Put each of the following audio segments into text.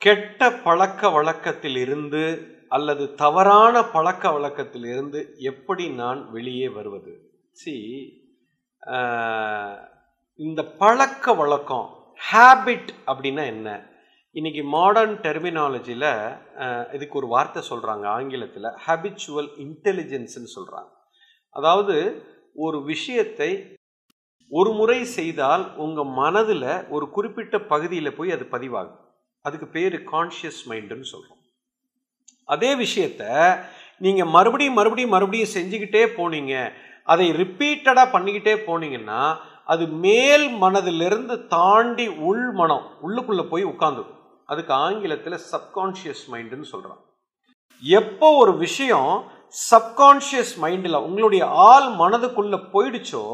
கெட்ட பழக்க வழக்கத்தில் இருந்து அல்லது தவறான பழக்க வழக்கத்தில் இருந்து எப்படி நான் வெளியே வருவது? சி இந்த பழக்க வழக்கம் ஹேபிட் அப்படின்னா என்ன? இன்னைக்கு மாடர்ன் டெர்மினாலஜியில் இதுக்கு ஒரு வார்த்தை சொல்கிறாங்க ஆங்கிலத்தில் ஹேபிச்சுவல் இன்டெலிஜென்ஸ்னு சொல்கிறாங்க அதாவது ஒரு விஷயத்தை ஒரு முறை செய்தால் உங்கள் மனதில் ஒரு குறிப்பிட்ட பகுதியில் போய் அது பதிவாகும். அதுக்கு பேர் கான்ஷியஸ் மைண்டுன்னு சொல்கிறோம் அதே விஷயத்த நீங்கள் மறுபடியும் மறுபடியும் மறுபடியும் செஞ்சுக்கிட்டே போனீங்க அதை ரிப்பீட்டடாக பண்ணிக்கிட்டே போனீங்கன்னா அது மேல் மனதிலிருந்து தாண்டி உள் மனம் உள்ளுக்குள்ளே போய் உட்காந்துடும் அதுக்கு ஆங்கிலத்தில் சப்கான்ஷியஸ் மைண்டுன்னு சொல்கிறான் எப்போ ஒரு விஷயம் சப்கான்ஷியஸ் மைண்டில் உங்களுடைய ஆள் மனதுக்குள்ளே போயிடுச்சோ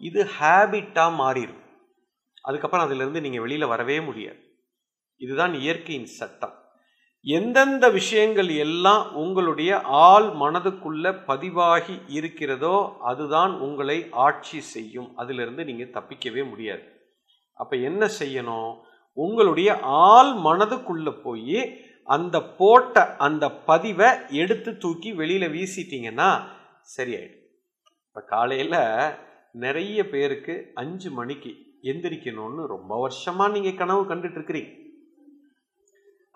இது ஹேபிட்டாக மாறிடும். அதுக்கப்புறம் அதிலிருந்து நீங்கள் வெளியில் வரவே முடியாது. இதுதான் இயற்கையின் சட்டம். எந்தெந்த விஷயங்கள் எல்லாம் உங்களுடைய ஆள் மனதுக்குள்ள பதிவாகி இருக்கிறதோ அதுதான் உங்களை ஆட்சி செய்யும். அதிலிருந்து நீங்கள் தப்பிக்கவே முடியாது. அப்போ என்ன செய்யணும்? உங்களுடைய ஆள் மனதுக்குள்ள போய் அந்த போட்ட அந்த பதிவை எடுத்து தூக்கி வெளியில் வீசிட்டீங்கன்னா சரியாயிடும். இப்போ காலையில் நிறைய பேருக்கு அஞ்சு மணிக்கு எந்திரிக்கணும்னு ரொம்ப வருஷமாக நீங்கள் கனவு கண்டுட்டு இருக்கிறீங்க.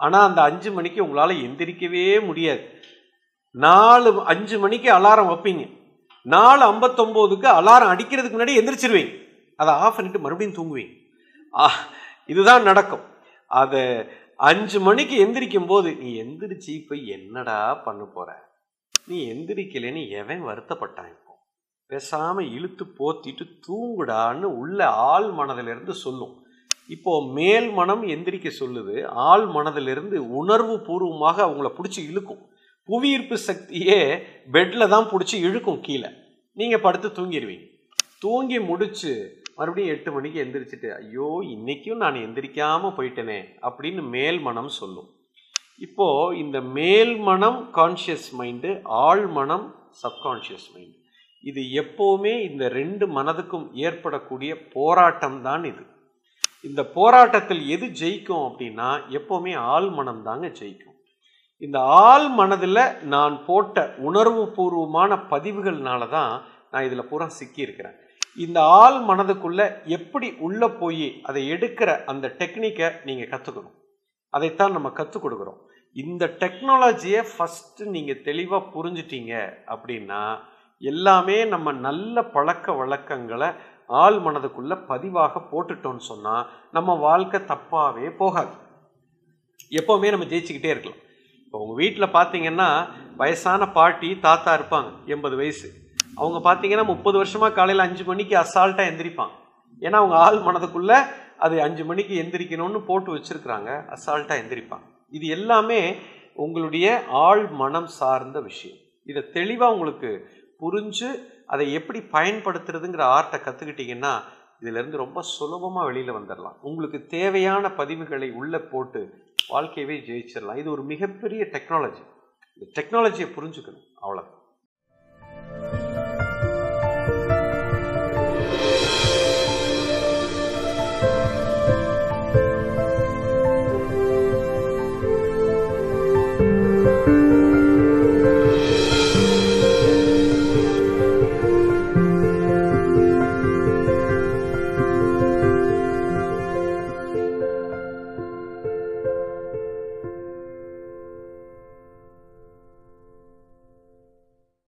ஆனால் அந்த அஞ்சு மணிக்கு உங்களால் எந்திரிக்கவே முடியாது. நாலு அஞ்சு மணிக்கு அலாரம் வைப்பீங்க. நாலு ஐம்பத்தொம்போதுக்கு அலாரம் அடிக்கிறதுக்கு முன்னாடி எந்திரிச்சிருவீங்க. அதை ஆஃப் பண்ணிட்டு மறுபடியும் தூங்குவீங்க. இதுதான் நடக்கும். அதை அஞ்சு மணிக்கு எந்திரிக்கும் போது நீ எந்திரிச்சு இப்போ என்னடா பண்ண போற? நீ எந்திரிக்கலைன்னு எவன் வருத்தப்பட்டான் இப்போ? பேசாமல் இழுத்து போத்திட்டு தூங்குடான்னு உள்ள ஆள் மனதிலிருந்து சொல்லும். இப்போ மேல் மனம் எந்திரிக்க சொல்லுது ஆள் மனதிலிருந்து உணர்வு பூர்வமாக அவங்கள பிடிச்சி இழுக்கும். புவியீர்ப்பு சக்தியே பெட்டில் தான் பிடிச்சி இழுக்கும் கீழே. நீங்கள் படுத்து தூங்கிடுவீங்க தூங்கி முடிச்சு மறுபடியும் எட்டு மணிக்கு எந்திரிச்சிட்டு ஐயோ இன்னைக்கும் நான் எந்திரிக்காமல் போயிட்டேனே அப்படின்னு மேல் மனம் சொல்லும். இப்போது இந்த மேல் மனம் கான்ஷியஸ் மைண்டு ஆள் மனம் சப்கான்ஷியஸ் மைண்டு இது எப்போவுமே இந்த ரெண்டு மனதுக்கும் ஏற்படக்கூடிய போராட்டம் தான் இது. இந்த போராட்டத்தில் எது ஜெயிக்கும் அப்படின்னா எப்போவுமே ஆள் மனம் தாங்க ஜெயிக்கும். இந்த ஆள் மனதில் நான் போட்ட உணர்வு பூர்வமான பதிவுகள்னால தான் நான் இதில் பூரா சிக்கியிருக்கிறேன். இந்த ஆள் மனதுக்குள்ளே எப்படி உள்ளே போய் அதை எடுக்கிற அந்த டெக்னிக்கை நீங்கள் கற்றுக்கணும் அதைத்தான் நம்ம கற்றுக் கொடுக்குறோம். இந்த டெக்னாலஜியை ஃபஸ்ட்டு நீங்கள் தெளிவாக புரிஞ்சிட்டீங்க அப்படின்னா எல்லாமே நம்ம நல்ல பழக்க வழக்கங்களை ஆள் மனதுக்குள்ள பதிவாக போட்டுட்டோம்னு சொன்னால் நம்ம வாழ்க்கை தப்பாகவே போகாது. எப்போவுமே நம்ம ஜெயிச்சுக்கிட்டே இருக்கலாம். இப்போ உங்கள் வீட்டில் பார்த்தீங்கன்னா வயசான பாட்டி தாத்தா இருப்பாங்க எண்பது வயசு. அவங்க பார்த்தீங்கன்னா முப்பது வருஷமாக காலையில் அஞ்சு மணிக்கு அசால்ட்டாக எந்திரிப்பாங்க. ஏன்னா அவங்க ஆள் மனதுக்குள்ள அது அஞ்சு மணிக்கு எந்திரிக்கணும்னு போட்டு வச்சிருக்கிறாங்க அசால்ட்டாக எந்திரிப்பாங்க. இது எல்லாமே உங்களுடைய ஆள் மனம் சார்ந்த விஷயம். இதை தெளிவாக உங்களுக்கு புரிஞ்சு அதை எப்படி பயன்படுத்துறதுங்கிற ஆர்ட்டை கற்றுக்கிட்டிங்கன்னா இதிலேருந்து ரொம்ப சுலபமாக வெளியில் வந்துடலாம் உங்களுக்கு தேவையான பதிவுகளை உள்ளே போட்டு வாழ்க்கையவே ஜெயிச்சிடலாம் இது ஒரு மிகப்பெரிய டெக்னாலஜி. இந்த டெக்னாலஜியை புரிஞ்சுக்கணும். அவ்வளோ